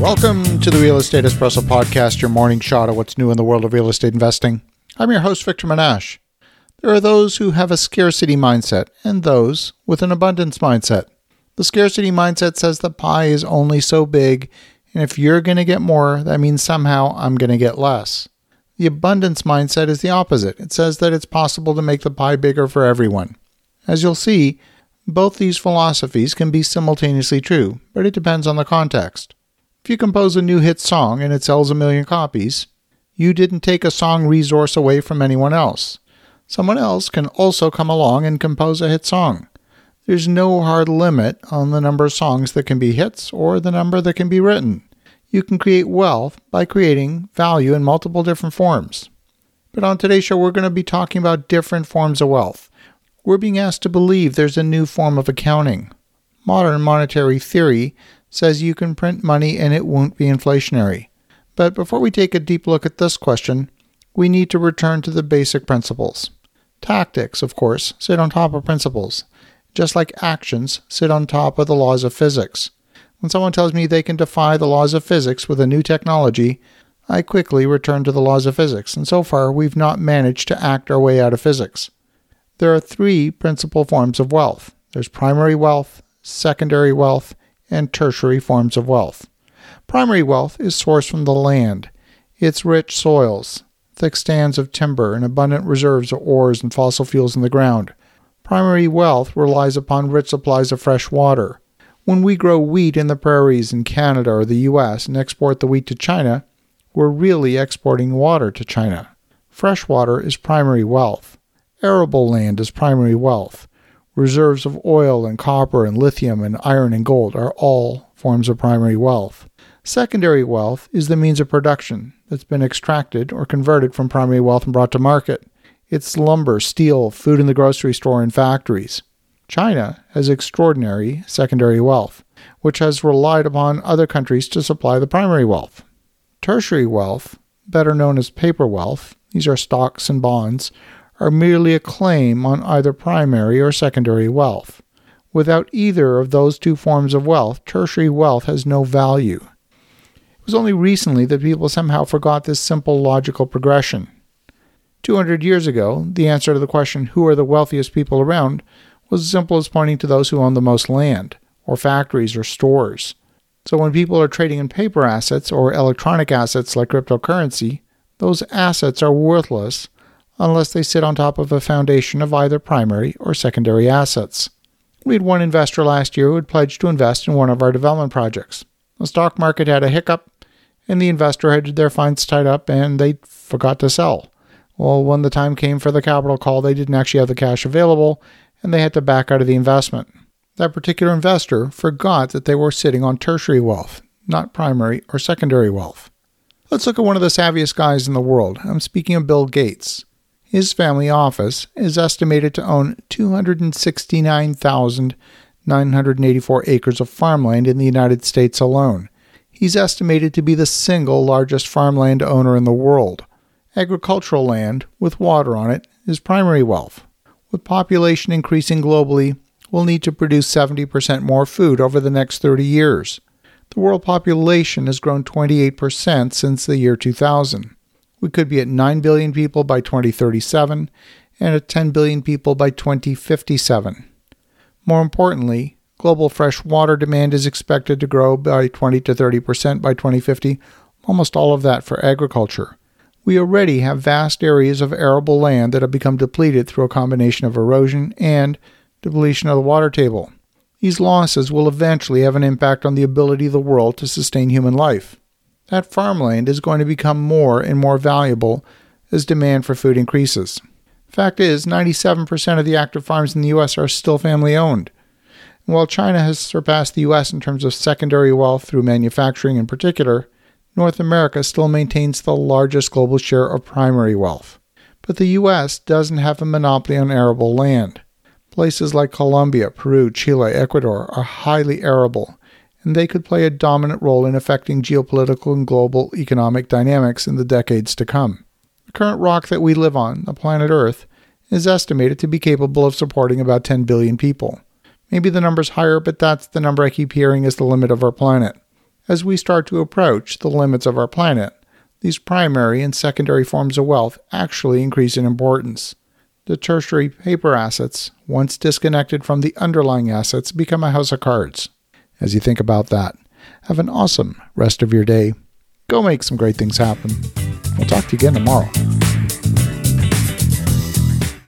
Welcome to the Real Estate Espresso Podcast, your morning shot of what's new in the world of real estate investing. I'm your host, Victor Menasce. There are those who have a scarcity mindset and those with an abundance mindset. The scarcity mindset says the pie is only so big, and if you're going to get more, that means somehow I'm going to get less. The abundance mindset is the opposite. It says that it's possible to make the pie bigger for everyone. As you'll see, both these philosophies can be simultaneously true, but it depends on the context. If you compose a new hit song and it sells a million copies, you didn't take a song resource away from anyone else. Someone else can also come along and compose a hit song. There's no hard limit on the number of songs that can be hits or the number that can be written. You can create wealth by creating value in multiple different forms. But on today's show, we're going to be talking about different forms of wealth. We're being asked to believe there's a new form of accounting. Modern monetary theory says you can print money and it won't be inflationary. But before we take a deep look at this question, we need to return to the basic principles. Tactics, of course, sit on top of principles, just like actions sit on top of the laws of physics. When someone tells me they can defy the laws of physics with a new technology, I quickly return to the laws of physics, and so far we've not managed to act our way out of physics. There are three principal forms of wealth there's primary wealth, secondary wealth, and tertiary forms of wealth. Primary wealth is sourced from the land, its rich soils, thick stands of timber, and abundant reserves of ores and fossil fuels in the ground. Primary wealth relies upon rich supplies of fresh water. When we grow wheat in the prairies in Canada or the US and export the wheat to China, we're really exporting water to China. Fresh water is primary wealth. Arable land is primary wealth. Reserves of oil and copper and lithium and iron and gold are all forms of primary wealth. Secondary wealth is the means of production that's been extracted or converted from primary wealth and brought to market. It's lumber, steel, food in the grocery store, and factories. China has extraordinary secondary wealth, which has relied upon other countries to supply the primary wealth. Tertiary wealth, better known as paper wealth, these are stocks and bonds, are merely a claim on either primary or secondary wealth. Without either of those two forms of wealth, tertiary wealth has no value. It was only recently that people somehow forgot this simple logical progression. 200 years ago, the answer to the question, who are the wealthiest people around, was as simple as pointing to those who own the most land, or factories, or stores. So when people are trading in paper assets or electronic assets like cryptocurrency, those assets are worthless unless they sit on top of a foundation of either primary or secondary assets. We had one investor last year who had pledged to invest in one of our development projects. The stock market had a hiccup, and the investor had their funds tied up and they forgot to sell. Well, when the time came for the capital call, they didn't actually have the cash available and they had to back out of the investment. That particular investor forgot that they were sitting on tertiary wealth, not primary or secondary wealth. Let's look at one of the savviest guys in the world. I'm speaking of Bill Gates. His family office is estimated to own 269,984 acres of farmland in the United States alone. He's estimated to be the single largest farmland owner in the world. Agricultural land with water on it is primary wealth. With population increasing globally, we'll need to produce 70% more food over the next 30 years. The world population has grown 28% since the year 2000. We could be at 9 billion people by 2037 and at 10 billion people by 2057. More importantly, global fresh water demand is expected to grow by 20 to 30% by 2050, almost all of that for agriculture. We already have vast areas of arable land that have become depleted through a combination of erosion and depletion of the water table. These losses will eventually have an impact on the ability of the world to sustain human life that farmland is going to become more and more valuable as demand for food increases. Fact is, 97% of the active farms in the U.S. are still family owned. And while China has surpassed the U.S. in terms of secondary wealth through manufacturing in particular, North America still maintains the largest global share of primary wealth. But the U.S. doesn't have a monopoly on arable land. Places like Colombia, Peru, Chile, Ecuador are highly arable and they could play a dominant role in affecting geopolitical and global economic dynamics in the decades to come. The current rock that we live on, the planet Earth, is estimated to be capable of supporting about 10 billion people. Maybe the number's higher, but that's the number I keep hearing is the limit of our planet. As we start to approach the limits of our planet, these primary and secondary forms of wealth actually increase in importance. The tertiary paper assets, once disconnected from the underlying assets, become a house of cards. As you think about that, have an awesome rest of your day. Go make some great things happen. We'll talk to you again tomorrow.